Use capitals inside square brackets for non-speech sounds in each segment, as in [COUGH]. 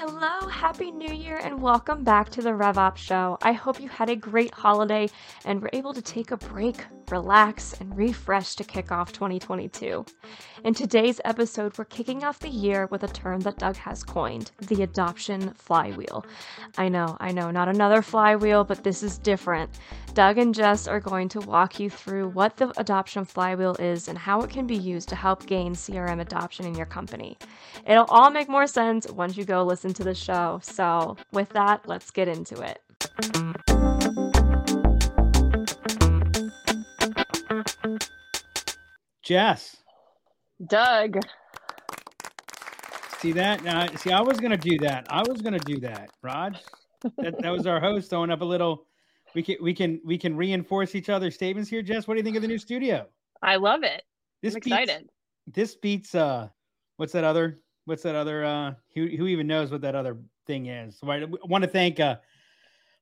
Hello, Happy New Year, and welcome back to the RevOps Show. I hope you had a great holiday and were able to take a break, relax, and refresh to kick off 2022. In today's episode, we're kicking off the year with a term that Doug has coined the adoption flywheel. I know, I know, not another flywheel, but this is different. Doug and Jess are going to walk you through what the adoption flywheel is and how it can be used to help gain CRM adoption in your company. It'll all make more sense once you go listen to the show. So, with that, let's get into it. Jess, Doug. see that? Uh, see, I was gonna do that. I was gonna do that. Rod. that, that was our host throwing up a little. We can we can we can reinforce each other's statements here. Jess, what do you think of the new studio? I love it. This I'm beats- excited. this beats uh, what's that other? What's that other? Uh, who who even knows what that other thing is? Right. I want to thank uh,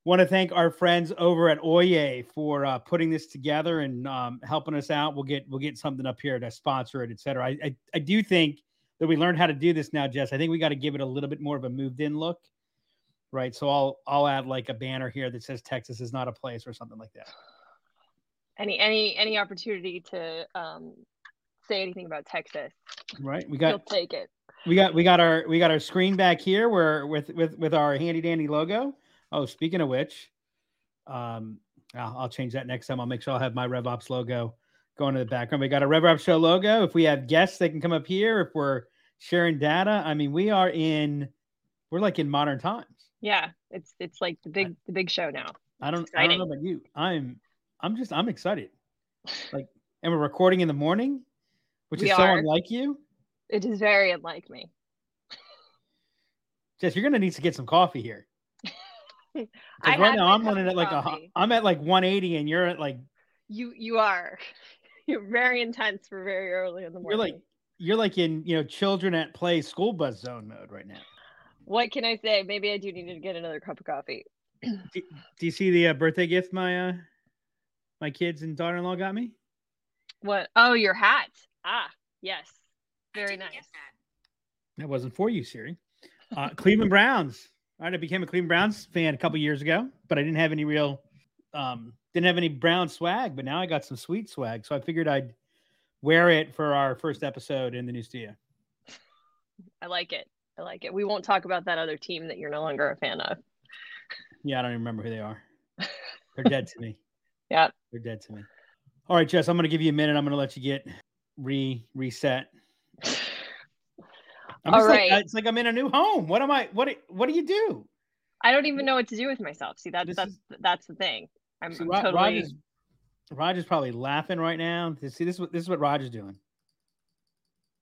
want to thank our friends over at ohyay for uh, putting this together and um, helping us out. We'll get we'll get something up here to sponsor it, et cetera. I, I I do think that we learned how to do this now, Jess. I think we got to give it a little bit more of a moved in look. Right. So I'll I'll add like a banner here that says Texas is not a place or something like that. Any any any opportunity to um, say anything about Texas, Right. We you'll got take it. we got we got our we got our screen back here where with with with our handy dandy logo. Oh, speaking of which, um, I'll, I'll change that next time. I'll make sure I'll have my RevOps logo going to the background. We got a RevOps show logo. If we have guests, they can come up here. If we're sharing data, I mean, we are in we're like in modern times. Yeah, it's it's like the big the big show now. I don't I don't know about you. I'm I'm just I'm excited. Like, and we're recording in the morning, which We is so unlike you. It is very unlike me. Jess, you're gonna need to get some coffee here. [LAUGHS] I right now I'm running at like a, coffee. I'm at like 180 and you're at like You you are. [LAUGHS] You're very intense for very early in the morning. you're like you're like in you know children at play school bus zone mode right now. what can I say? Maybe I do need to get another cup of coffee. [CLEARS THROAT] [CLEARS THROAT] Do, do you see the uh, birthday gift my uh my kids and daughter-in-law got me? What? Oh, your hat. Ah, yes. Very nice. That wasn't for you, Siri. Uh, Cleveland Browns. All right, I became a Cleveland Browns fan a couple years ago, but I didn't have any real um didn't have any brown swag, but now I got some sweet swag, so I figured I'd wear it for our first episode in the new studio. I like it. I like it. We won't talk about that other team that you're no longer a fan of. Yeah, I don't even remember who they are. [LAUGHS] They're dead to me. Yeah, They're dead to me. All right, Jess, I'm going to give you a minute. I'm going to let you get re reset. I'm All just like, it's like I'm in a new home. What am I? What? do- What do you do? I don't even know what to do with myself. See, that's This that's is- that's the thing. I'm, See, totally. Roger's, Roger's probably laughing right now. See, this is what this is what Roger's doing,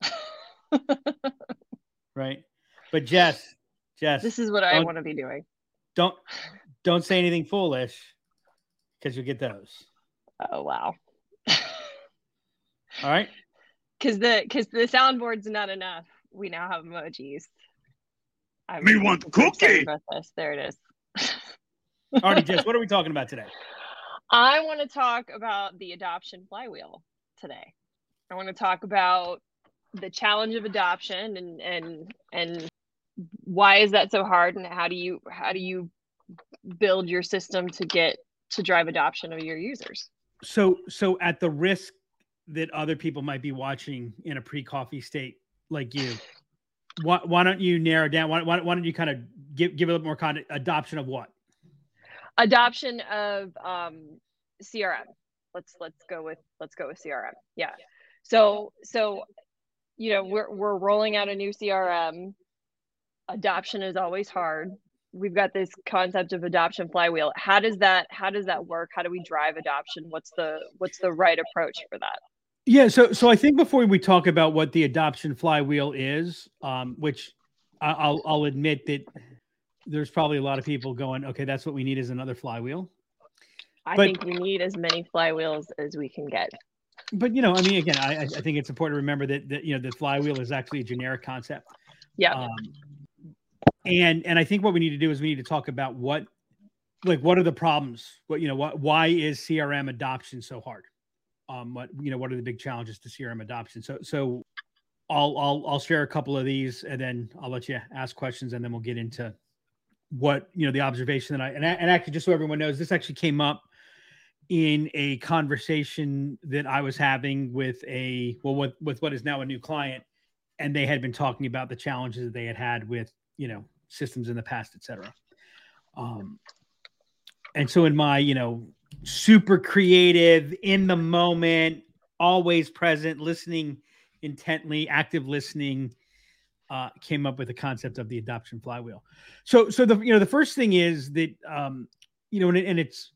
[LAUGHS] right? But Jess, Jess, this is what I want to be doing. don't don't say anything foolish because you'll get those. Oh wow. All right. [LAUGHS] Because the because the soundboard's not enough. We now have emojis. I'm Me want super excited cookie. About this. There it is. [LAUGHS] All right, Jess, [LAUGHS] what are we talking about today? I want to talk about the adoption flywheel today. I want to talk about the challenge of adoption and and and why is that so hard and how do you how do you build your system to get to drive adoption of your users? So, so at the risk that other people might be watching in a pre-coffee state like you, why, why don't you narrow down? Why, why, why don't you kind of give give a little more of adoption of what? Adoption of um, CRM. Let's let's go with let's go with CRM. Yeah. So so you know we're we're rolling out a new CRM. Adoption is always hard. We've got this concept of adoption flywheel. How does that how does that work? How do we drive adoption? What's the what's the right approach for that? Yeah, so so I think before we talk about what the adoption flywheel is, um, which I- I'll I'll admit that there's probably a lot of people going, okay, that's what we need is another flywheel. I But- think we need as many flywheels as we can get. But you know, I mean, again, I I I think it's important to remember that that you know the flywheel is actually a generic concept. Yeah. Um, and and I think what we need to do is we need to talk about what like what are the problems? What you know, what why is CRM adoption so hard? Um, what you know, what are the big challenges to CRM adoption? So so I'll I'll I'll share a couple of these, and then I'll let you ask questions, and then we'll get into what you know the observation that I and, and actually just so everyone knows, this actually came up in a conversation that I was having with a well with with what is now a new client, and they had been talking about the challenges that they had had with you know systems in the past, etc. Um, and so in my you know super creative in the moment, always present, listening intently, active listening. Uh, came up with the concept of the adoption flywheel. So, so the you know the first thing is that um, you know, and, it, and it's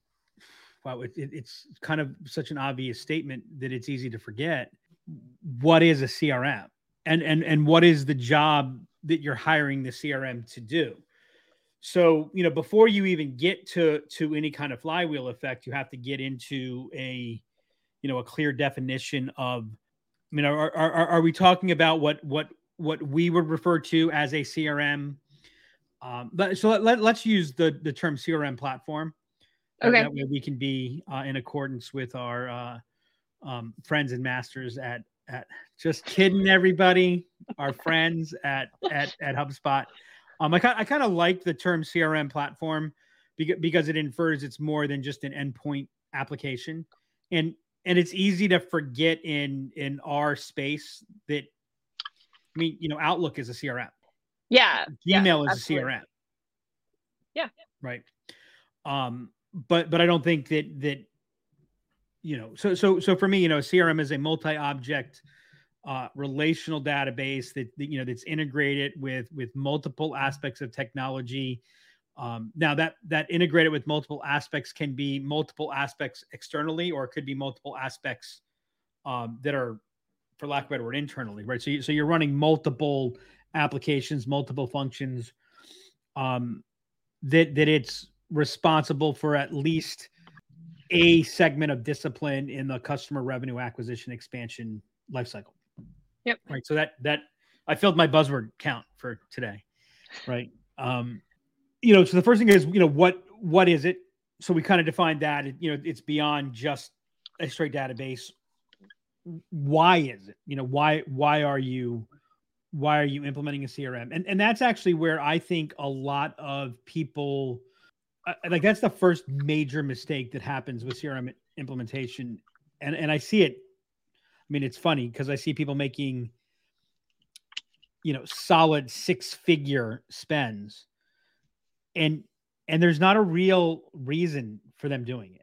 wow, it, it, it's kind of such an obvious statement that it's easy to forget. What is a CRM, and and and what is the job that you're hiring the CRM to do? So, you know, before you even get to to any kind of flywheel effect, you have to get into a, you know, a clear definition of. I mean, are are, are we talking about what what what we would refer to as a CRM? Um, but so let, let, let's use the the term CRM platform Okay. That way we can be uh, in accordance with our uh, um, friends and masters at at just kidding everybody, our friends at at at HubSpot. Um, I kind I kind of like the term CRM platform because because it infers it's more than just an endpoint application, and and it's easy to forget in in our space that I mean you know Outlook is a CRM. Yeah. Gmail yeah, is absolutely. a CRM. Yeah. Right. Um, but but I don't think that that you know so so so for me you know crm is a multi-object uh, relational database that, that, you know that's integrated with with multiple aspects of technology um, now that that integrated with multiple aspects can be multiple aspects externally or it could be multiple aspects um, that are for lack of a better word internally right so, you, so you're running multiple applications multiple functions um, that that it's responsible for at least a segment of discipline in the customer revenue acquisition expansion lifecycle. Yep. Right. So that that I filled my buzzword count for today. Right. Um, you know, so the first thing is, you know, what what is it? So we kind of defined that. You know, it's beyond just a straight database. Why is it? You know, why why are you why are you implementing a CRM? And and that's actually where I think a lot of people like that's the first major mistake that happens with CRM implementation, and and I see it. I mean, it's funny because I see people making, you know, solid six figure spends, and and there's not a real reason for them doing it.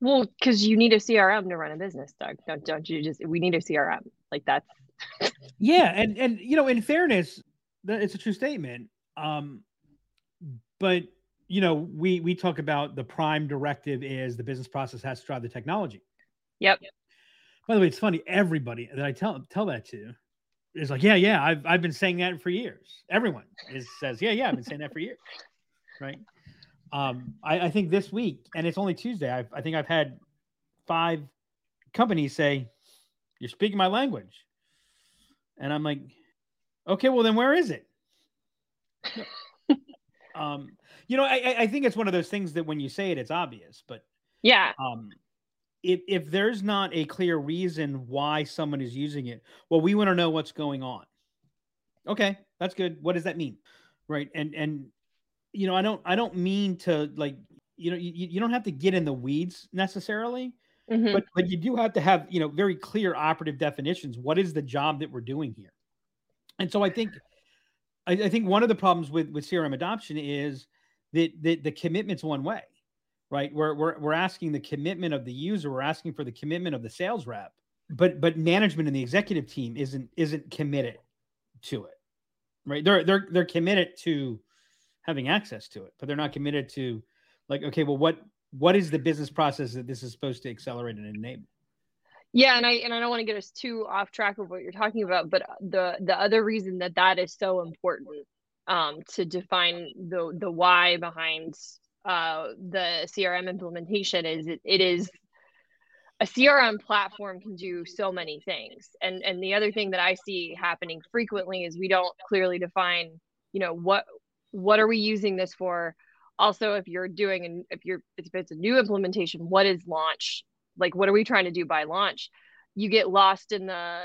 Well, because you need a CRM to run a business, Doug. Don't don't you just? We need a CRM. Like that's. [LAUGHS] yeah, and and you know, in fairness, it's a true statement. Um, but you know, we we talk about the prime directive is the business process has to drive the technology. Yep. By the way, it's funny. Everybody that I tell tell that to is like, yeah, yeah, I've I've been saying that for years. Everyone is says, yeah, yeah, I've been saying that for years, right? Um, I, I think this week, and it's only Tuesday. I've, I think I've had five companies say, "You're speaking my language," and I'm like, okay, well then where is it? [LAUGHS] um, you know, I, I think it's one of those things that when you say it, it's obvious, but yeah. Um, if if there's not a clear reason why someone is using it, well, we want to know what's going on. Okay, that's good. What does that mean? Right. And and you know, I don't I don't mean to like you know, you, you don't have to get in the weeds necessarily, mm-hmm. but but you do have to have, you know, very clear operative definitions. What is the job that we're doing here? And so I think I, I think one of the problems with with CRM adoption is that the, the commitment's one way, right? We're, we're, we're asking the commitment of the user, we're asking for the commitment of the sales rep, but but management and the executive team isn't isn't committed to it, right? They're they're they're committed to having access to it, but they're not committed to like, okay, well, what what is the business process that this is supposed to accelerate and enable? Yeah, and I and I don't want to get us too off track of what you're talking about, but the the other reason that that is so important um, to define the the why behind uh, the CRM implementation is it, it is a CRM platform can do so many things. And and the other thing that I see happening frequently is we don't clearly define, you know, what what are we using this for? Also, if you're doing and if you're if it's a new implementation, what is launch? Like what are we trying to do by launch? You get lost in the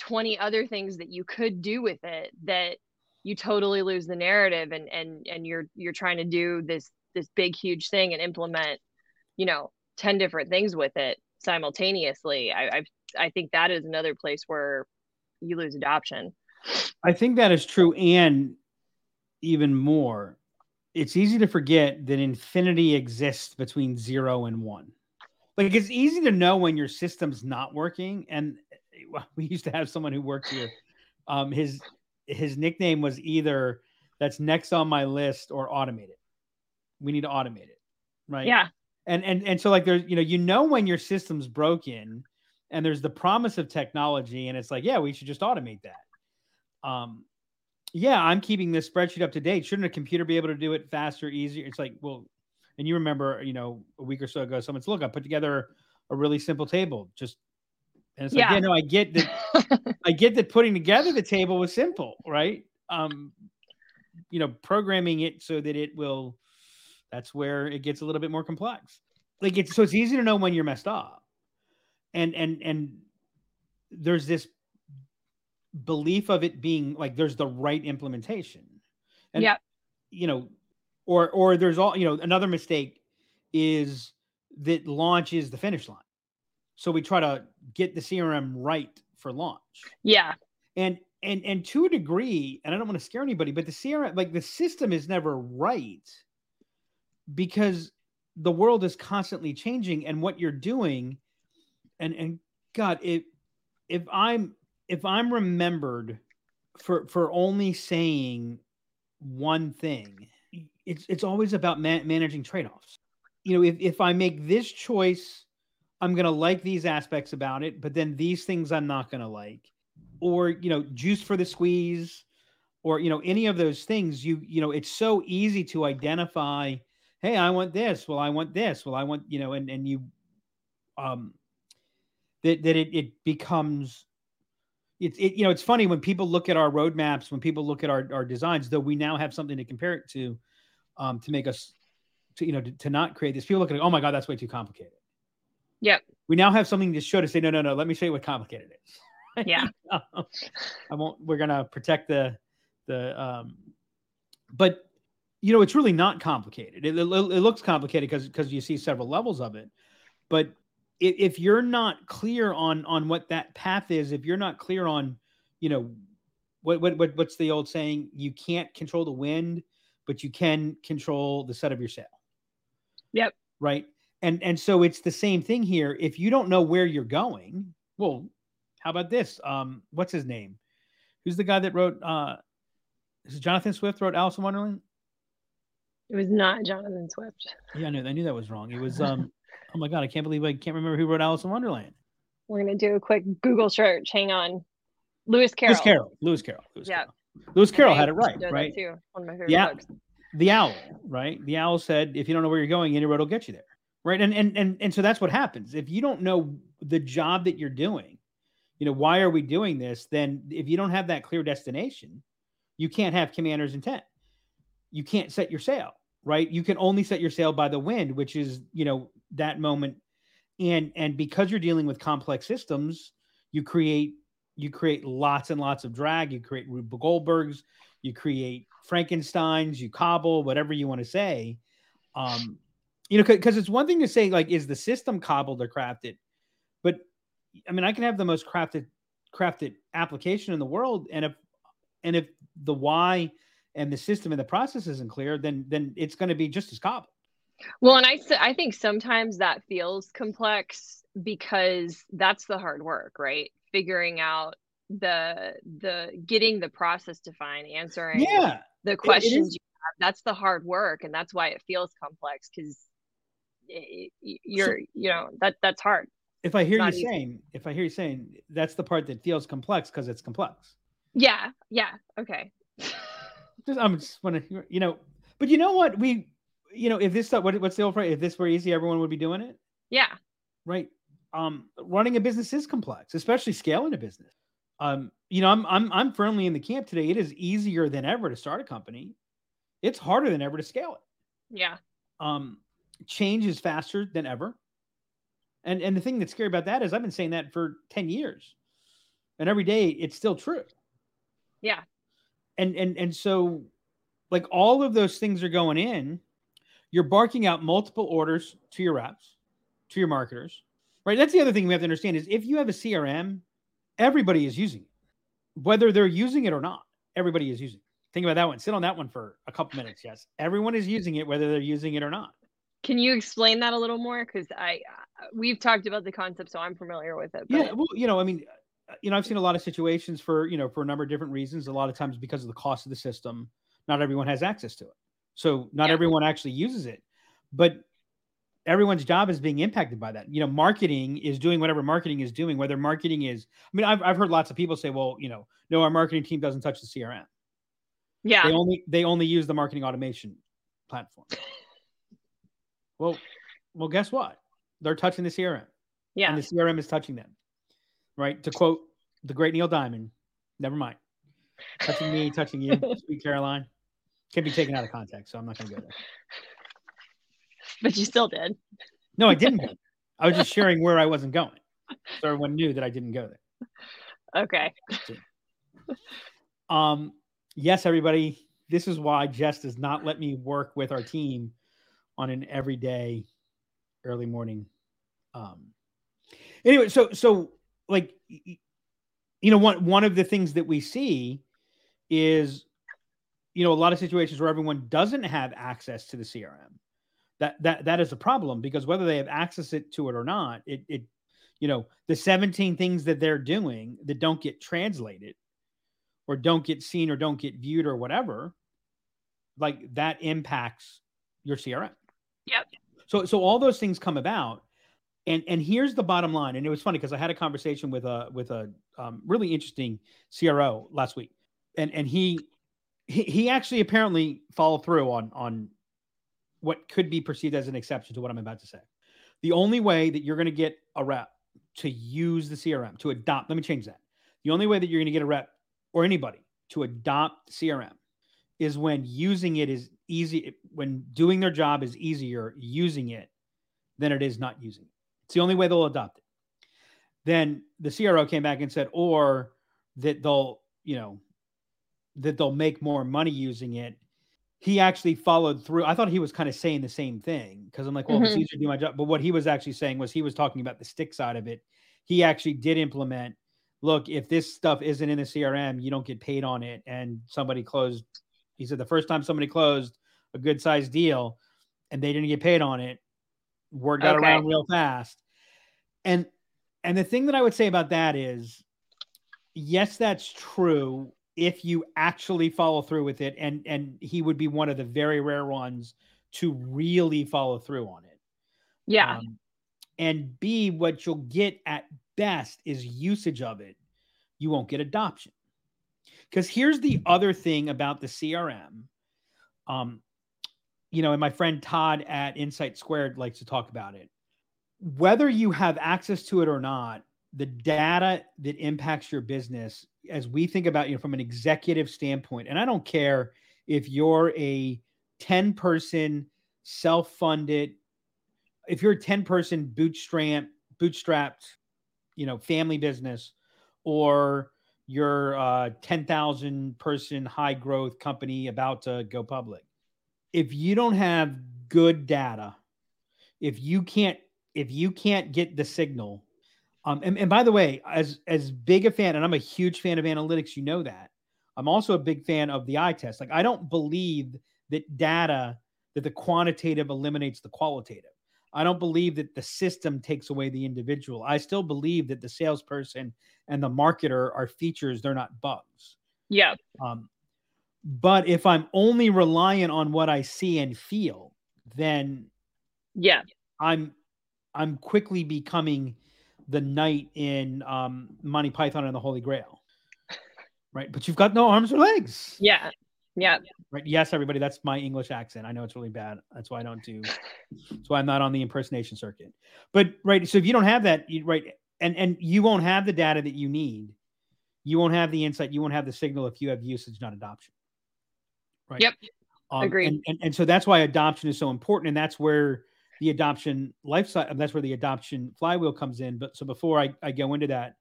20 other things that you could do with it that you totally lose the narrative and and and you're you're trying to do this this big huge thing and implement you know 10 different things with it simultaneously i I've, i think that is another place where you lose adoption I think that is true, and even more, it's easy to forget that infinity exists between zero and one. Like it's easy to know when your system's not working. And [LAUGHS] we used to have someone who worked here. Um, his his nickname was either that's next on my list or automate it. We need to automate it, right? yeah. And and and so like there's you know you know when your system's broken and there's the promise of technology and it's like yeah we should just automate that. Um yeah i'm keeping this spreadsheet up to date. Shouldn't a computer be able to do it faster easier? It's like well and you remember you know a week or so ago someone's look i put together a really simple table just and it's like Yeah. yeah no i get that [LAUGHS] i get that putting together the table was simple right? Um you know programming it so that it will that's where it gets a little bit more complex. Like it's so it's easy to know when you're messed up. And and and there's this belief of it being like there's the right implementation. And yeah. you know or or there's all you know another mistake is that launch is the finish line. So we try to get the crm right for launch. Yeah. And and and to a degree and i don't want to scare anybody but the crm like the system is never right because the world is constantly changing and what you're doing and and god if if i'm if i'm remembered for for only saying one thing it's it's always about man- managing trade-offs. You know if if i make this choice i'm going to like these aspects about it but then these things i'm not going to like. Or you know juice for the squeeze or you know any of those things you you know it's so easy to identify hey i want this well i want this well i want you know and and you um that that it, it becomes it's it, you know it's funny when people look at our roadmaps when people look at our, our designs though we now have something to compare it to um to make us to you know to, to not create this people look at it oh my god that's way too complicated Yep. we now have something to show to say no no no let me show you what complicated it is [LAUGHS] Yeah. I won't. We're gonna protect the the. um But you know, it's really not complicated. It, it, it looks complicated because because you see several levels of it. But if, if you're not clear on on what that path is, if you're not clear on, you know, what what, what what's the old saying? You can't control the wind, but you can control the set of your sail. Yep. Right. And and so it's the same thing here. If you don't know where you're going, well, how about this? Um, what's his name? Who's the guy that wrote? Uh, is it Jonathan Swift wrote Alice in Wonderland? It was not Jonathan Swift. Yeah, I knew. I knew that was wrong. It was. Um, [LAUGHS] oh my god, I can't believe I can't remember who wrote Alice in Wonderland. We're gonna do a quick Google search. Hang on. Lewis Carroll. Lewis Carroll. Lewis Carroll. Lewis Yeah. Carroll. Lewis Carroll I had it right, right? Too. One of my favorite Yeah. books. the owl, right? The owl said, if you don't know where you're going, any road will get you there. Right. And and and and so that's what happens. If you don't know the job that you're doing, you know, why are we doing this? Then if you don't have that clear destination, you can't have commander's intent. You can't set your sail, right? You can only set your sail by the wind, which is, you know, that moment. And and because you're dealing with complex systems, you create you create lots and lots of drag, you create Rube Goldbergs, you create Frankenstein's, you cobble, whatever you want to say. Um, you know, because it's one thing to say, like, is the system cobbled or crafted? But I mean, I can have the most crafted crafted application in the world, and if and if the why and the system and the process isn't clear, then then it's going to be just as cobbled. Well, and I I think sometimes that feels complex because that's the hard work, right? Figuring out the the getting the process defined, answering Yeah, the questions you have. That's the hard work, and that's why it feels complex because you're you know that that's hard. if I hear you easy. saying, if I hear you saying, that's the part that feels complex because it's complex. Yeah, yeah, okay. [LAUGHS] Just I'm just want to, you know, but you know what we, you know, if this stuff, what, what's the old phrase? If this were easy, everyone would be doing it, Yeah, right? Um, running a business is complex, especially scaling a business. Um, you know, I'm I'm I'm firmly in the camp today. It is easier than ever to start a company. It's harder than ever to scale it. yeah, Um, change is faster than ever. And and the thing that's scary about that is I've been saying that for 10 years. and every day it's still true. Yeah. And and and so like all of those things are going in. You're barking out multiple orders to your reps, to your marketers. Right? That's the other thing we have to understand is if you have a CRM, everybody is using it. Whether they're using it or not, everybody is using it. Think about that one. Sit on that one for a couple minutes. Yes. Everyone is using it whether they're using it or not. Can you explain that a little more? Because I uh, we've talked about the concept, so I'm familiar with it. But... Yeah, well, you know, I mean, Uh, you know, I've seen a lot of situations for you know for a number of different reasons. A lot of times because of the cost of the system, not everyone has access to it, so not yeah. everyone actually uses it. But everyone's job is being impacted by that. You know, marketing is doing whatever marketing is doing. Whether marketing is, I mean, I've I've heard lots of people say, well, you know, no, our marketing team doesn't touch the CRM. Yeah, they only they only use the marketing automation platform. [LAUGHS] Well, well, guess what? They're touching the CRM. Yeah. And the CRM is touching them. Right. To quote the great Neil Diamond, never mind. Touching me, touching you, [LAUGHS] sweet Caroline. Can be taken out of context, so I'm not gonna go there. But you still did. No, I didn't. [LAUGHS] I was just sharing where I wasn't going. So everyone knew that I didn't go there. Okay. Um, yes, everybody. This is why Jess does not let me work with our team on an everyday early morning. Um, anyway, so so like you know one one of the things that we see is you know a lot of situations where everyone doesn't have access to the CRM. That that that is a problem because whether they have access to it or not, it it you know the 17 things that they're doing that don't get translated or don't get seen or don't get viewed or whatever like that impacts your crm Yep. So so all those things come about, and and here's the bottom line. And it was funny because I had a conversation with a with a um, really interesting CRO last week, and and he he, he actually apparently followed through on on what could be perceived as an exception to what I'm about to say. The only way that you're going to get a rep to use the CRM to adopt, let me change that. The only way that you're going to get a rep or anybody to adopt CRM is when using it is easy when doing their job is easier using it than it is not using it. It's the only way they'll adopt it. Then the CRO came back and said, or that they'll, you know, that they'll make more money using it. He actually followed through. I thought he was kind of saying the same thing because I'm like, well, mm-hmm. it's easier to do my job. But what he was actually saying was he was talking about the stick side of it. He actually did implement look, if this stuff isn't in the CRM, you don't get paid on it. And somebody closed he said the first time somebody closed a good sized deal and they didn't get paid on it, word got okay. around real fast. And and the thing that I would say about that is yes, that's true if you actually follow through with it and and he would be one of the very rare ones to really follow through on it. Yeah. Um, and B, what you'll get at best is usage of it. You won't get adoption. Because here's the other thing about the CRM. Um, you know, and my friend Todd at InsightSquared likes to talk about it. Whether you have access to it or not, the data that impacts your business, as we think about, you know, from an executive standpoint, and I don't care if you're a 10 person self funded, if you're a 10 person bootstrap, bootstrapped, you know, family business, or your uh, 10,000 person high growth company about to go public. If you don't have good data, if you can't if you can't get the signal, um, and, and by the way, as as big a fan, and I'm a huge fan of analytics, you know that. I'm also a big fan of the eye test. Like I don't believe that data that the quantitative eliminates the qualitative. I don't believe that the system takes away the individual. I still believe that the salesperson and the marketer are features, they're not bugs. Yeah. Um, but if I'm only reliant on what I see and feel, then yeah, I'm I'm quickly becoming the knight in um, Monty Python and the Holy Grail. Right, but you've got no arms or legs. Yeah, yeah. Right. Yes, everybody. That's my English accent. I know it's really bad. That's why I don't do. that's why I'm not on the impersonation circuit. But right. So if you don't have that, you, right, and and you won't have the data that you need. You won't have the insight. You won't have the signal if you have usage, not adoption. Right. Yep. Um, Agreed. And, and, and so that's why adoption is so important, and that's where the adoption life cycle. That's where the adoption flywheel comes in. But so before I, I go into that,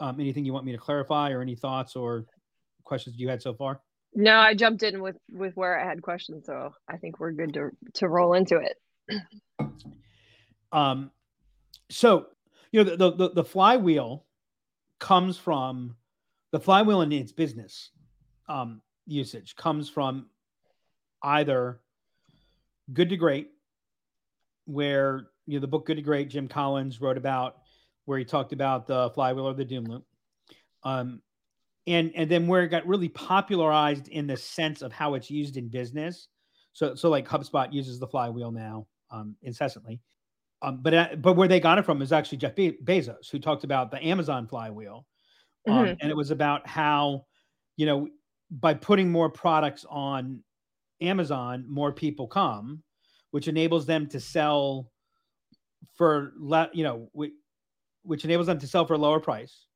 Um, anything you want me to clarify, or any thoughts or questions you had so far? No, I jumped in with with where I had questions, so I think we're good to to roll into it. Um, so you know the the, the flywheel comes from the flywheel in its business um, usage comes from either good to great, where you know the book Good to Great, Jim Collins wrote about where he talked about the flywheel or the doom loop. Um, and and then where it got really popularized in the sense of how it's used in business. So so like HubSpot uses the flywheel now um, incessantly. Um, but uh, but where they got it from is actually Jeff Be- Bezos, who talked about the Amazon flywheel, um, mm-hmm. and it was about how you know by putting more products on Amazon, more people come, which enables them to sell for le- you know which, which enables them to sell for a lower price.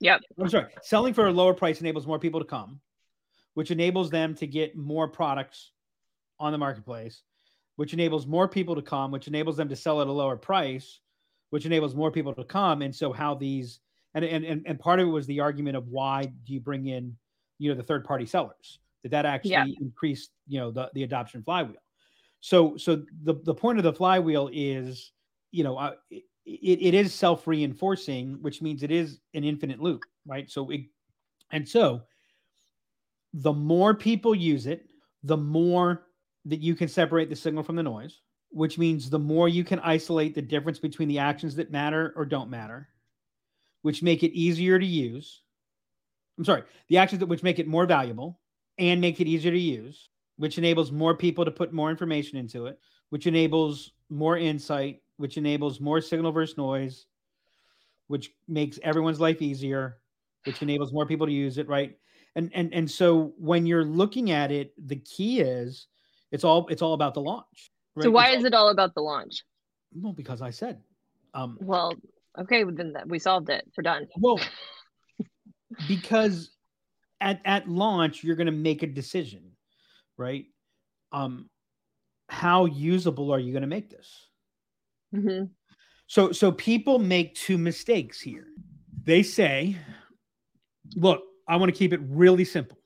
Yep. I'm sorry. Selling for a lower price enables more people to come, which enables them to get more products on the marketplace, which enables more people to come, which enables them to sell at a lower price, which enables more people to come. And so how these and and and, and part of it was the argument of why do you bring in, you know, the third party sellers? Did that actually yeah. increase, you know, the, the adoption flywheel? So so the, the point of the flywheel is, you know, uh, it, it is self reinforcing, which means it is an infinite loop, right? So it, and so the more people use it, the more that you can separate the signal from the noise, which means the more you can isolate the difference between the actions that matter or don't matter, which make it easier to use. I'm sorry, the actions that which make it more valuable and make it easier to use, which enables more people to put more information into it, which enables more insight, which enables more signal versus noise, which makes everyone's life easier, which enables more people to use it, right? And and and so when you're looking at it, the key is it's all it's all about the launch. Right? So why it's is all, it all about the launch? Well, because I said. Um, well, okay, then we solved it. We're done. Well, because at at launch you're going to make a decision, right? Um, how usable are you going to make this? Mm-hmm. So so people make two mistakes here. They say, "Look, I want to keep it really simple.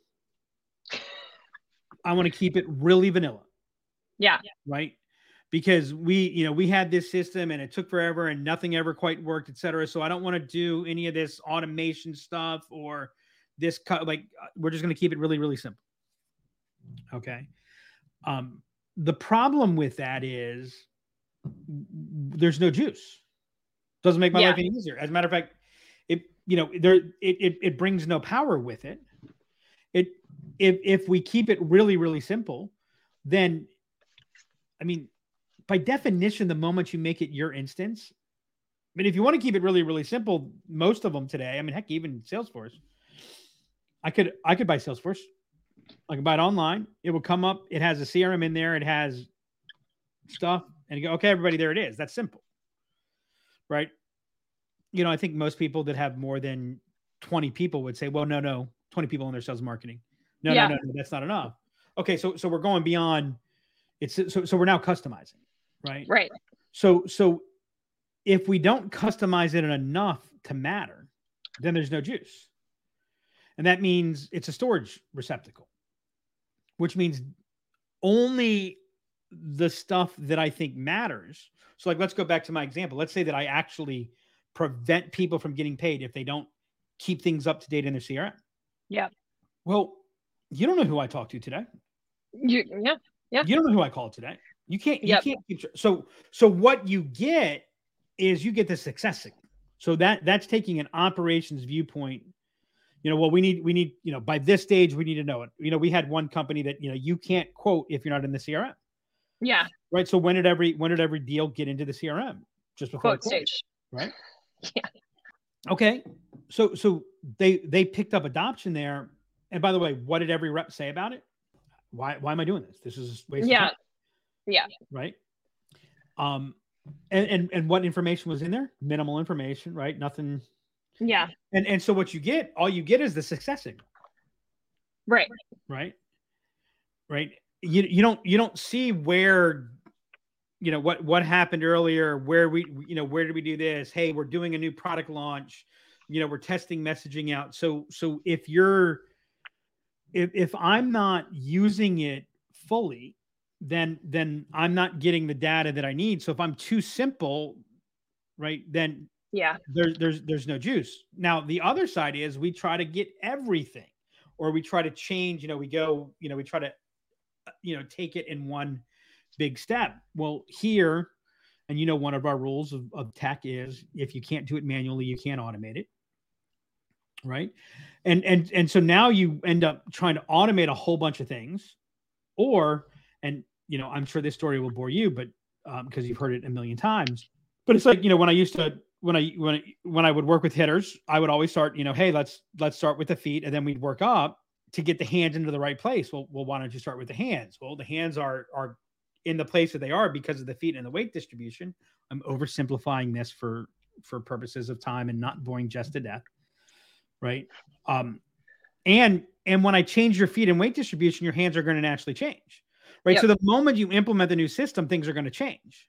[LAUGHS] I want to keep it really vanilla." Yeah. Right? Because we, you know, we had this system and it took forever and nothing ever quite worked, et cetera. So I don't want to do any of this automation stuff or this cut like uh, we're just going to keep it really really simple. Okay? Um the problem with that is there's no juice. Doesn't make my yeah. life any easier. As a matter of fact it you know there it, it it brings no power with it. It if if we keep it really really simple then i mean by definition the moment you make it your instance I mean, if you want to keep it really, really simple, most of them today, I mean, heck, even Salesforce, I could I could buy Salesforce. I can buy it online. It will come up. It has a CRM in there. It has stuff, and you go, okay, everybody, there it is. That's simple, right? You know, I think most people that have more than twenty people would say, well, no, no, twenty people in their sales marketing. No, yeah. no, no, no, that's not enough. Okay, so so we're going beyond. It's so so we're now customizing, right? Right. So so if we don't customize it enough to matter, then there's no juice. And that means it's a storage receptacle, which means only the stuff that I think matters. So, like, let's go back to my example. Let's say that I actually prevent people from getting paid if they don't keep things up to date in their CRM. Yeah. Well, you don't know who I talked to today. You, yeah. Yeah. You don't know who I called today. You can't, you yep. can't keep, so, so what you get is you get the success signal. So that that's taking an operations viewpoint you know, well, we need, we need, you know, by this stage, we need to know it. You know, we had one company that, you know, you can't quote if you're not in the CRM. Yeah. Right. So when did every, when did every deal get into the CRM? Just before quote stage. Right. [LAUGHS] Yeah. Okay. So, so they, they picked up adoption there. And by the way, what did every rep say about it? Why, why am I doing this? This is waste yeah. Yeah. Right. Um, and, and, and what information was in there? Minimal information, right? Nothing, yeah. And and so what you get, all you get is the success signal. Right. Right. Right. You you don't you don't see where you know what what happened earlier, where we you know where did we do this? Hey, we're doing a new product launch. you know we're testing messaging out so so if you're if if i'm not using it fully then then i'm not getting the data that i need. So if i'm too simple right then yeah. there's there's there's no juice. Now the other side is we try to get everything or we try to change you know we go you know we try to you know take it in one big step. Well here and you know one of our rules of, of tech is if you can't do it manually you can't automate it right? And and and so now you end up trying to automate a whole bunch of things or and you know i'm sure this story will bore you but because um, you've heard it a million times but it's like you know when i used to when i when I, when i would work with hitters i would always start you know hey let's let's start with the feet and then we'd work up to get the hands into the right place. Well, well why don't you start with the hands? Well the hands are are in the place that they are because of the feet and the weight distribution. I'm oversimplifying this for for purposes of time and not boring just to death right? Um, and and when I change your feet and weight distribution, your hands are going to naturally change, right? Yep. So the moment you implement the new system, things are going to change.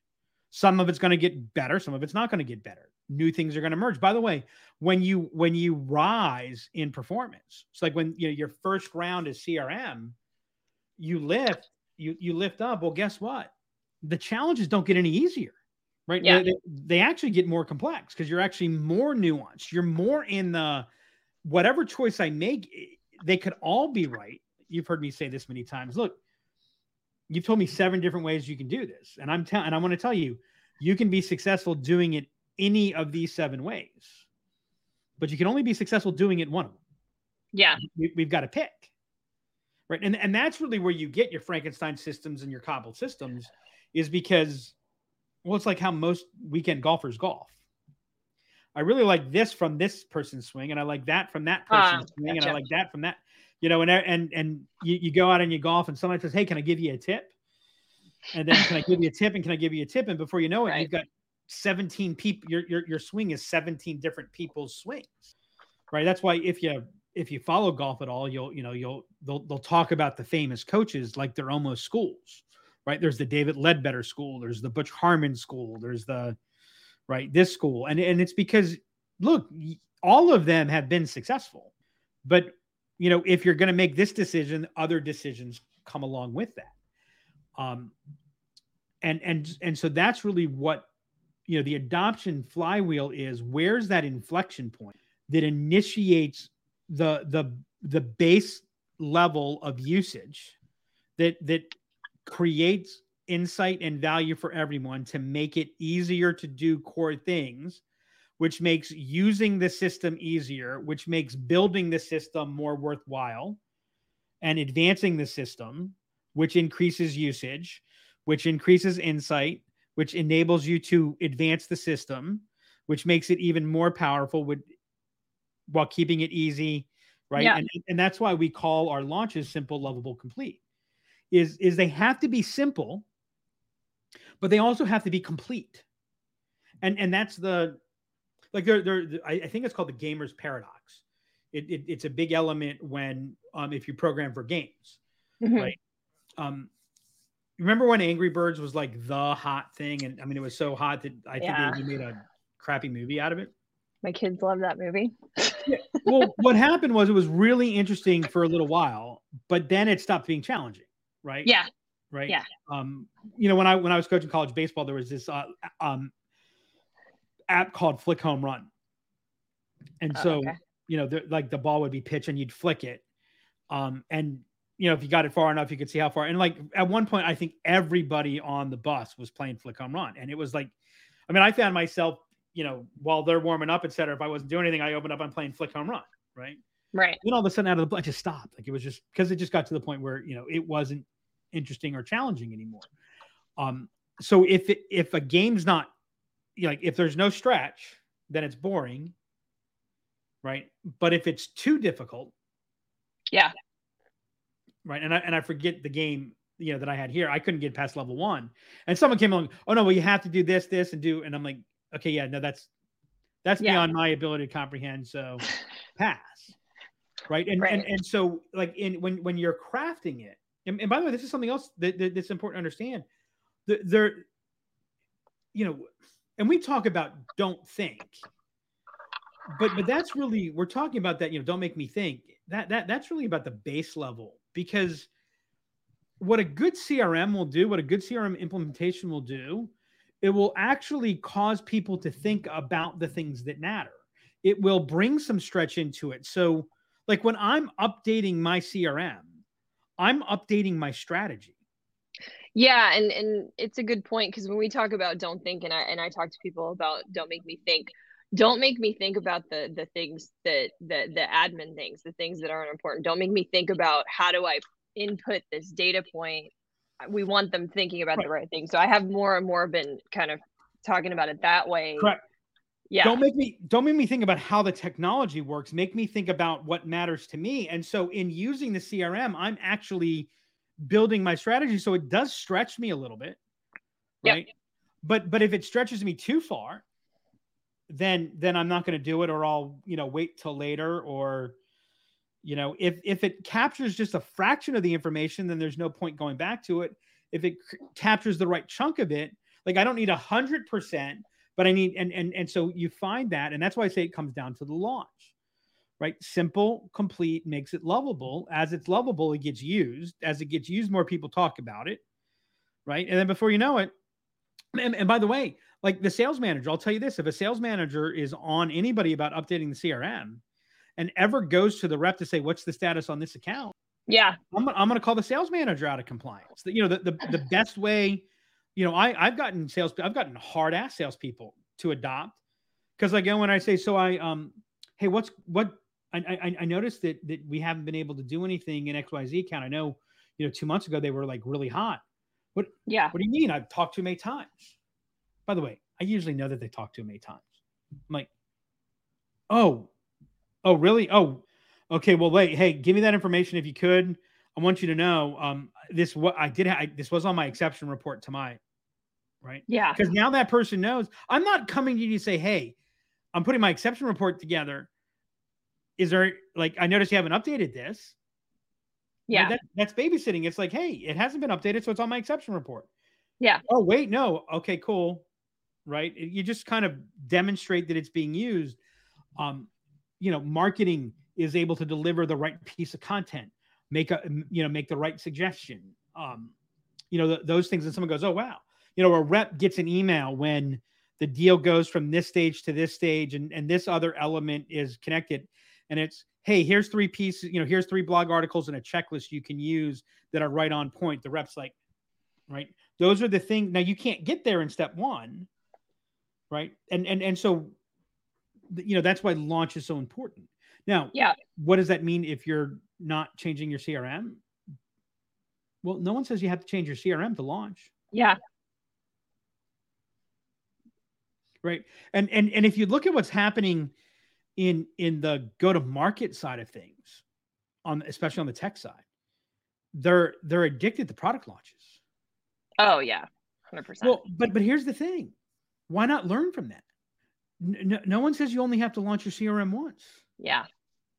Some of it's going to get better, some of it's not going to get better. New things are going to emerge. By the way, when you when you rise in performance, it's like when you know your first round is CRM, you lift, you you lift up. Well, guess what? The challenges don't get any easier right? Yeah. They, they, actually get more complex because you're actually more nuanced. You're more in the whatever choice I make, they could all be right. You've heard me say this many times. Look, you've told me seven different ways you can do this, and I'm telling, and I want to tell you, you can be successful doing it any of these seven ways, but you can only be successful doing it one of them. Yeah, we, we've got to pick, right? And and that's really where you get your Frankenstein systems and your cobbled systems, is because, well, it's like how most weekend golfers golf I really like this from this person's swing, and I like that from that ah, person's uh, swing, gotcha. and I like that from that. You know, and and and you, you go out and you golf, and somebody says, "Hey, can I give you a tip?" And then can I give you a tip? And can I give you a tip? And before you know it, right. you've got 17 people. Your your your swing is 17 different people's swings, right? That's why if you if you follow golf at all, you'll you know you'll they'll they'll talk about the famous coaches like they're almost schools, right? There's the David Leadbetter school, there's the Butch Harmon school, there's the right? This school. And, and it's because, look, all of them have been successful. But, you know, if you're going to make this decision, other decisions come along with that. Um, and, and, and so that's really what, you know, the adoption flywheel is where's that inflection point that initiates the, the, the base level of usage that, that creates insight and value for everyone to make it easier to do core things, which makes using the system easier, which makes building the system more worthwhile and advancing the system, which increases usage, which increases insight, which enables you to advance the system, which makes it even more powerful with, while keeping it easy, right? Yeah. And, and that's why we call our launches simple, lovable, complete. Is is they have to be simple but they also have to be complete. And and that's the like they're, they're I, think it's called the gamer's paradox. It, it, it's a big element when um if you program for games, mm-hmm. right? Um, remember when Angry Birds was like the hot thing, and I mean it was so hot that I think yeah. they made a crappy movie out of it. My kids love that movie. yeah. Well, what happened was it was really interesting for a little while, but then it stopped being challenging, right? Yeah right? Yeah. Um, you know, when I when I was coaching college baseball, there was this uh, um app called Flick Home Run, and oh, so okay. you know, like the ball would be pitched and you'd flick it, um, and you know, if you got it far enough, you could see how far. And like at one point, I think everybody on the bus was playing Flick Home Run, and it was like, I mean, I found myself, you know, while they're warming up, et cetera. If I wasn't doing anything, I opened up, I'm playing Flick Home Run, right? Right. Then all of a sudden, out of the blue, I just stopped. Like it was just because it just got to the point where you know it wasn't interesting or challenging anymore. Um, so if it, if a game's not like if there's no stretch, then it's boring, right? But if it's too difficult, yeah, right. And I and I forget the game you know that I had here. I couldn't get past level one, and someone came along. Oh no, well you have to do this, this, and do. And I'm like, okay, yeah, no, that's that's yeah. beyond my ability to comprehend. So [LAUGHS] pass, right? And right. and and so like in when when you're crafting it, and, and by the way, this is something else that, that, that's important to understand. The, there, you know, and we talk about don't think, but but that's really we're talking about that. You know, don't make me think that that that's really about the base level because what a good CRM will do, what a good CRM implementation will do, it will actually cause people to think about the things that matter. It will bring some stretch into it. So, like when I'm updating my CRM, I'm updating my strategy. Yeah, and and it's a good point because when we talk about don't think, and I and I talk to people about don't make me think. Don't make me think about the the things that the the admin things, the things that aren't important. Don't make me think about how do I input this data point. We want them thinking about right. the right thing. So I have more and more been kind of talking about it that way. Correct. Yeah. Don't make me don't make me think about how the technology works. Make me think about what matters to me. And so in using the CRM, I'm actually building my strategy so it does stretch me a little bit right? Yep. but but if it stretches me too far then then i'm not going to do it or i'll you know wait till later or you know if if it captures just a fraction of the information then there's no point going back to it. If it c- captures the right chunk of it like i don't need a hundred percent but i need and and and so you find that and that's why i say it comes down to the launch right? Simple, complete makes it lovable. As it's lovable, it gets used. As it gets used, more people talk about it, right? And then before you know it, and, and by the way, like the sales manager, I'll tell you this: if a sales manager is on anybody about updating the CRM, and ever goes to the rep to say, "What's the status on this account?" Yeah, I'm, I'm going to call the sales manager out of compliance. The, you know, the, the the best way, you know, I I've gotten sales, I've gotten hard ass salespeople to adopt because go when I say, "So I um, hey, what's what I, I, I noticed that that we haven't been able to do anything in XYZ account. I know, you know, two months ago they were like really hot. What yeah, what do you mean? I've talked to them eight times. By the way, I usually know that they talk to him eight times. I'm like, oh, oh, really? Oh, okay. Well, wait, hey, give me that information if you could. I want you to know um, this. What I did, I, this was on my exception report to my right. Yeah, because now that person knows. I'm not coming to you to say, hey, I'm putting my exception report together is there like I noticed you haven't updated this? Yeah, that, that's babysitting. It's like, hey, it hasn't been updated, so it's on my exception report. Yeah. Oh wait, no. Okay, cool. Right. You just kind of demonstrate that it's being used. Um, you know, marketing is able to deliver the right piece of content, make a you know make the right suggestion. Um, you know, those things, and someone goes, oh wow. You know, a rep gets an email when the deal goes from this stage to this stage, and and this other element is connected and it's hey here's three pieces you know here's three blog articles and a checklist you can use that are right on point. The reps like right? Those are the things now you can't get there in step one right? And and and so you know that's why launch is so important. Now yeah. what does that mean if you're not changing your crm well no one says you have to change your crm to launch. Yeah. Right? And and and if you look at what's happening in in the go to market side of things on especially on the tech side they're they're addicted to product launches. Oh yeah. 100% well but but here's the thing. Why not learn from that? No, no one says you only have to launch your crm once. Yeah.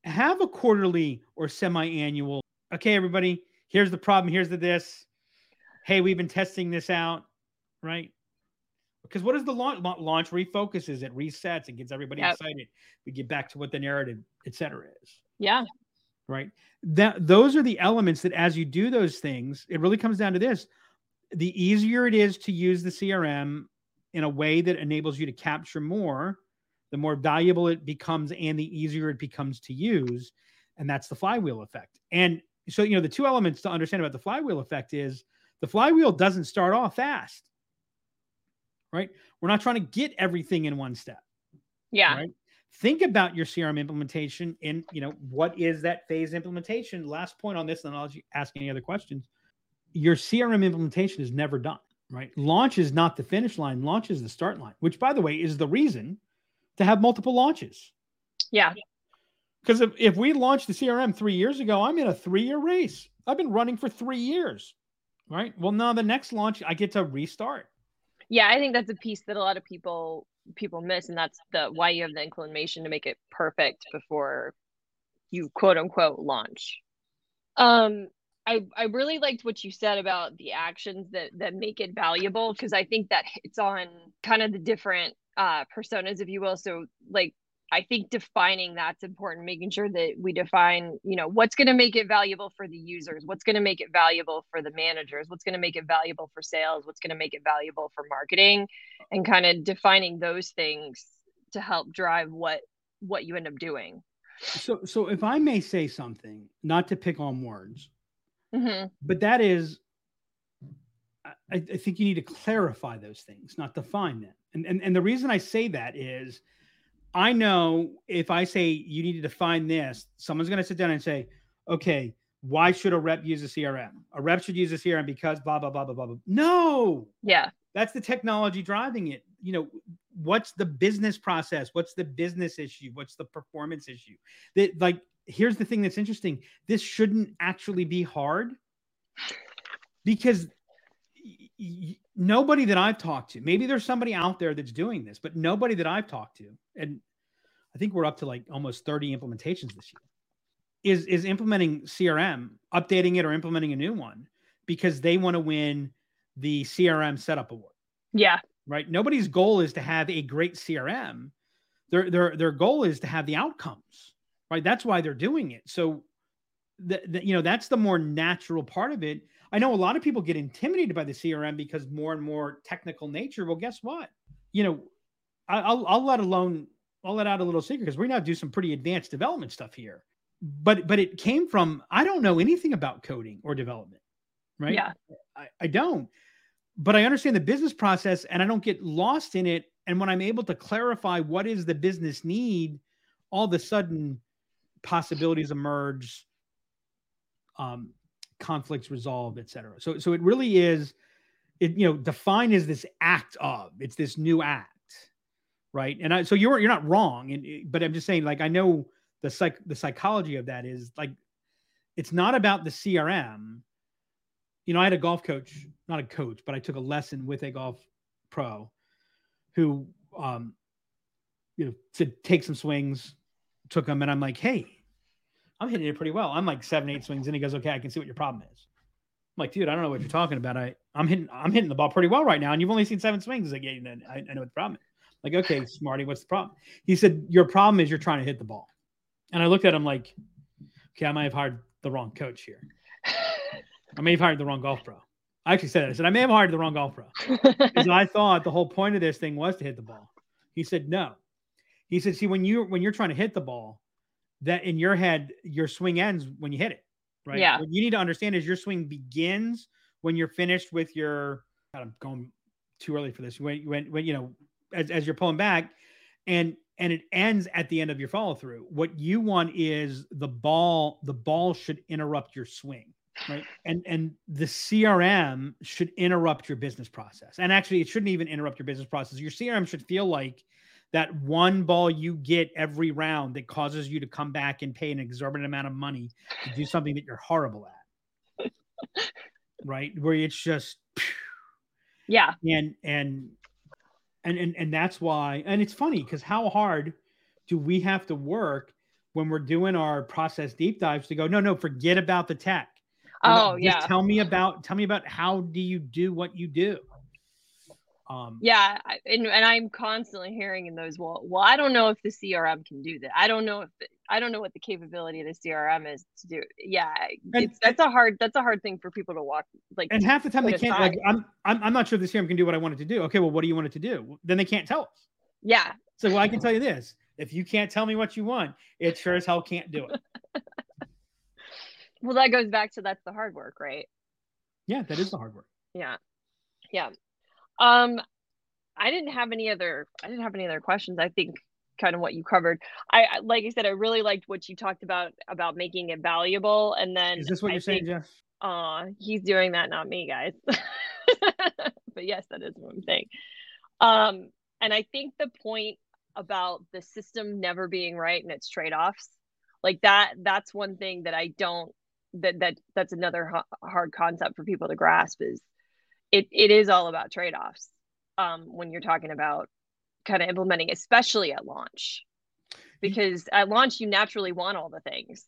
Have a quarterly or semi-annual okay everybody here's the problem here's the this. Hey we've been testing this out right because what does the launch launch refocuses it resets and gets everybody yep. excited we get back to what the narrative etc is. Yeah. Right? That those are the elements that as you do those things it really comes down to this. The easier it is to use the crm in a way that enables you to capture more the more valuable it becomes and the easier it becomes to use and that's the flywheel effect. And so you know the two elements to understand about the flywheel effect is the flywheel doesn't start off fast right? We're not trying to get everything in one step. Yeah. Right. Think about your CRM implementation and you know what is that phase implementation. Last point on this, and I'll ask any other questions. Your CRM implementation is never done, right? Launch is not the finish line. Launch is the start line, which, by the way, is the reason to have multiple launches. Yeah. Because if, if we launched the CRM three years ago, I'm in a three year race. I've been running for three years, right? Well, now the next launch, I get to restart yeah i think that's a piece that a lot of people people miss and that's the why you have the inclination to make it perfect before you quote unquote launch. Um i i really liked what you said about the actions that that make it valuable because i think that hits on kind of the different uh personas if you will. So like I think defining that's important, making sure that we define, you know, what's going to make it valuable for the users, what's going to make it valuable for the managers, what's going to make it valuable for sales, what's going to make it valuable for marketing, and kind of defining those things to help drive what what you end up doing. So, so if I may say something, not to pick on words, Mm-hmm. but that is, I, I think you need to clarify those things, not define them. And, and and the reason I say that is, I know if I say you need to define this, someone's going to sit down and say, okay, why should a rep use a CRM? A rep should use a CRM because blah blah blah blah blah. blah. No, Yeah. that's the technology driving it you know what's the business process what's the business issue what's the performance issue that like here's the thing that's interesting this shouldn't actually be hard because y- y- nobody that i've talked to maybe there's somebody out there that's doing this but nobody that i've talked to and i think we're up to like almost 30 implementations this year is is implementing crm updating it or implementing a new one because they want to win the crm setup award Yeah. right? Nobody's goal is to have a great CRM. Their their their goal is to have the outcomes, right? That's why they're doing it. So, the, the you know that's the more natural part of it. I know a lot of people get intimidated by the CRM because more and more technical nature. Well, guess what? You know, I, I'll I'll let alone I'll let out a little secret because we're gonna do some pretty advanced development stuff here. But but it came from I don't know anything about coding or development, right? Yeah. I, I don't but I understand the business process and I don't get lost in it. And when I'm able to clarify what is the business need, all of a sudden possibilities emerge, um, conflicts resolved, et cetera. So, so it really is, it, you know, defined as this act of, it's this new act, right? And I, so you're, you're not wrong. And, but I'm just saying, like, I know the psych, the psychology of that is like, it's not about the CRM. You know, I had a golf coach, not a coach, but I took a lesson with a golf pro who, um, you know, to take some swings, took them, and I'm like, hey, I'm hitting it pretty well. I'm like seven, eight swings, and he goes, okay, I can see what your problem is. I'm like, dude, I don't know what you're talking about. I, I'm hitting, I'm hitting the ball pretty well right now, and you've only seen seven swings. He's Like, yeah, I, I know what the problem is. Like, okay, smarty, what's the problem? He said, your problem is you're trying to hit the ball. And I looked at him like, okay, I might have hired the wrong coach here. I may have hired the wrong golf pro. I actually said that. I said, I may have hired the wrong golf pro. [LAUGHS] Because I thought the whole point of this thing was to hit the ball. He said, no. He said, see, when you when you're trying to hit the ball, that in your head, your swing ends when you hit it. Right. Yeah. What you need to understand is your swing begins when you're finished with your God, I'm going too early for this. When when when you know, as, as you're pulling back and and it ends at the end of your follow through. What you want is the ball, the ball should interrupt your swing right and and the crm should interrupt your business process and actually it shouldn't even interrupt your business process your crm should feel like that one ball you get every round that causes you to come back and pay an exorbitant amount of money to do something that you're horrible at right where it's just [LAUGHS] yeah. and and and and, and that's why and it's funny because how hard do we have to work when we're doing our process deep dives to go no no forget about the tech Oh, just yeah. tell me about tell me about how do you do what you do um Yeah, and and I'm constantly hearing in those. Well, well, I don't know if the CRM can do that. I don't know if the, I don't know what the capability of the CRM is to do. Yeah, And- it's that's a hard that's a hard thing for people to walk like. and half the time they can't like. I'm, I'm i'm not sure this CRM can do what i want it to do okay well what do you want it to do then they can't tell us yeah, so well i can tell you this if you can't tell me what you want it sure as hell can't do it [LAUGHS] well, that goes back to that's the hard work, right? yeah that is the hard work Yeah, yeah. Um, I didn't have any other. I didn't have any other questions. I think kind of what you covered. I like I said, I really liked what you talked about about making it valuable, and then is this what I you're saying jeff Aw, he's doing that, not me, guys. [LAUGHS] but yes, that is what I'm saying. Um, and I think the point about the system never being right and its trade-offs, like that, that's one thing that I don't that that that's another ha- hard concept for people to grasp is it it is all about trade-offs. Um, when you're talking about kind of implementing, especially at launch, because at launch you naturally want all the things.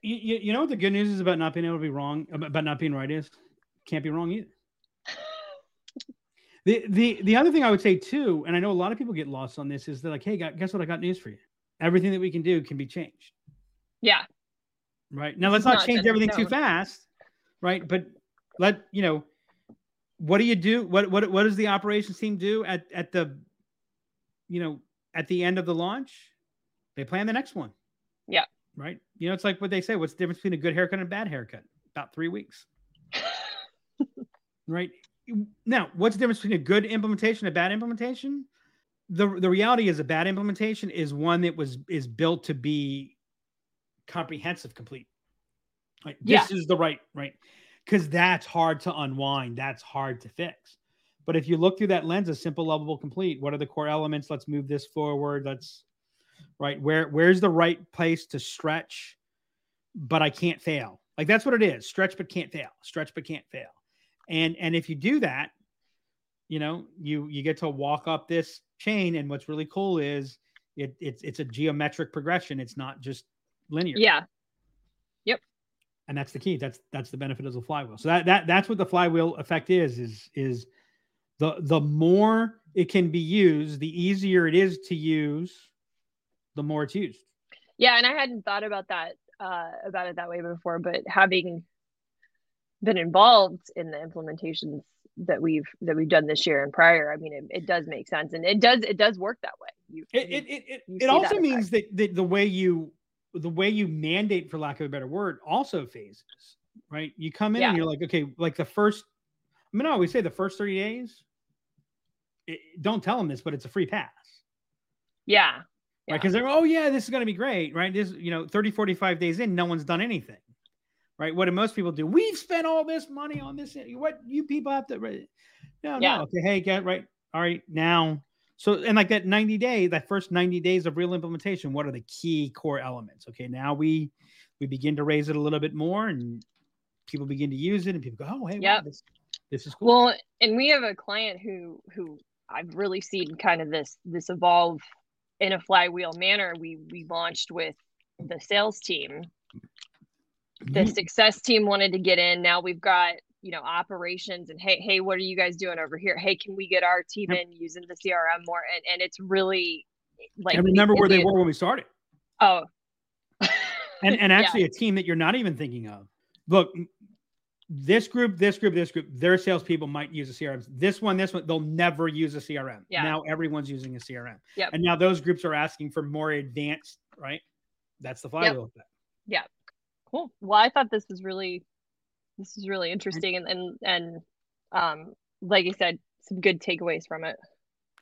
you, you, know what the good news is about not being able to be wrong about not being right is can't be wrong either [LAUGHS] The the the other thing I would say too, and I know a lot of people get lost on this, is they're like, hey, guess what? I got news for you. Everything that we can do can be changed. Yeah. Right. Now let's not, not change everything too fast. Right. But let you know what do you do? What what what does the operations team do at at the you know at the end of the launch? They plan the next one. Yeah. Right. You know, it's like what they say. What's the difference between a good haircut and a bad haircut? About three weeks. [LAUGHS] right. Now, what's the difference between a good implementation and a bad implementation? The the reality is a bad implementation is one that was is built to be comprehensive, complete. Right. This is the right, right because that's hard to unwind. That's hard to fix. But if you look through that lens a simple, lovable, complete, what are the core elements? Let's move this forward. Let's right where where's the right place to stretch, but I can't fail. Like that's what it is. Stretch but can't fail. Stretch but can't fail. And and if you do that, you know, you you get to walk up this chain. And what's really cool is it it's it's a geometric progression. It's not just linear. Yeah and that's the key. That's that's the benefit of the flywheel. So that that that's what the flywheel effect is. Is is the the more it can be used, the easier it is to use, the more it's used. Yeah, and I hadn't thought about that uh, about it that way before, but having been involved in the implementations that we've that we've done this year and prior, I mean, it, it does make sense, and it does it does work that way. You, it it it, it, it also means that, that the way you the way you mandate, for lack of a better word, also phases, right? You come in yeah. and you're like, okay, like the first, I mean, I always say the first 30 days, it, don't tell them this, but it's a free pass. Yeah. Right. Because they're, oh, yeah, this is going to be great. Right. This, you know, 30, 45 days in, no one's done anything. Right. What do most people do? We've spent all this money on this. What you people have to, no, yeah. no. Okay. Hey, get right. All right. Now so, and like that 90 day, that first 90 days of real implementation, what are the key core elements? Okay, now we we begin to raise it a little bit more, and people begin to use it, and people go, "Oh, hey, yeah, wow, this, this is cool." Well, and we have a client who who I've really seen kind of this this evolve in a flywheel manner. We we launched with the sales team. The mm-hmm. success team wanted to get in. Now we've got you know operations and hey hey what are you guys doing over here? Hey can we get our team yep. in using the crm more? And, and it's really like and remember where they were when we started. Oh. And and [LAUGHS] actually yeah. a team that you're not even thinking of. Look this group this group this group their salespeople might use a crm this one this one they'll never use a crm yeah. now everyone's using a crm yep. and now those groups are asking for more advanced right? That's the flywheel yep. yeah cool. Well i thought this was really this is really interesting and and, and um like you said some good takeaways from it.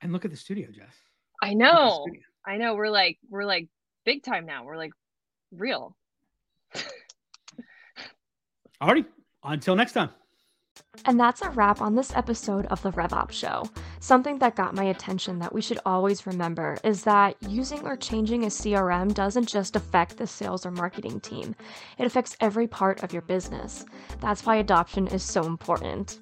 And look at the studio jess. I know. i know we're like we're like big time now. We're like real. [LAUGHS] Alrighty until next time and that's a wrap on this episode of the RevOps Show. Something that got my attention that we should always remember is that using or changing a CRM doesn't just affect the sales or marketing team, it affects every part of your business. That's why adoption is so important.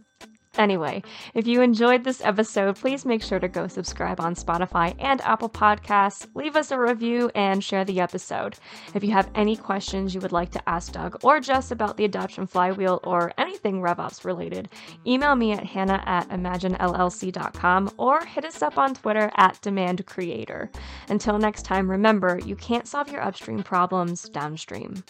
Anyway, if you enjoyed this episode, please make sure to go subscribe on Spotify and Apple Podcasts, leave us a review, and share the episode. If you have any questions you would like to ask Doug or Jess about the adoption flywheel or anything RevOps related, email me at hannah at imaginellc.com or hit us up on Twitter at Demand Creator. Until next time, remember, you can't solve your upstream problems downstream.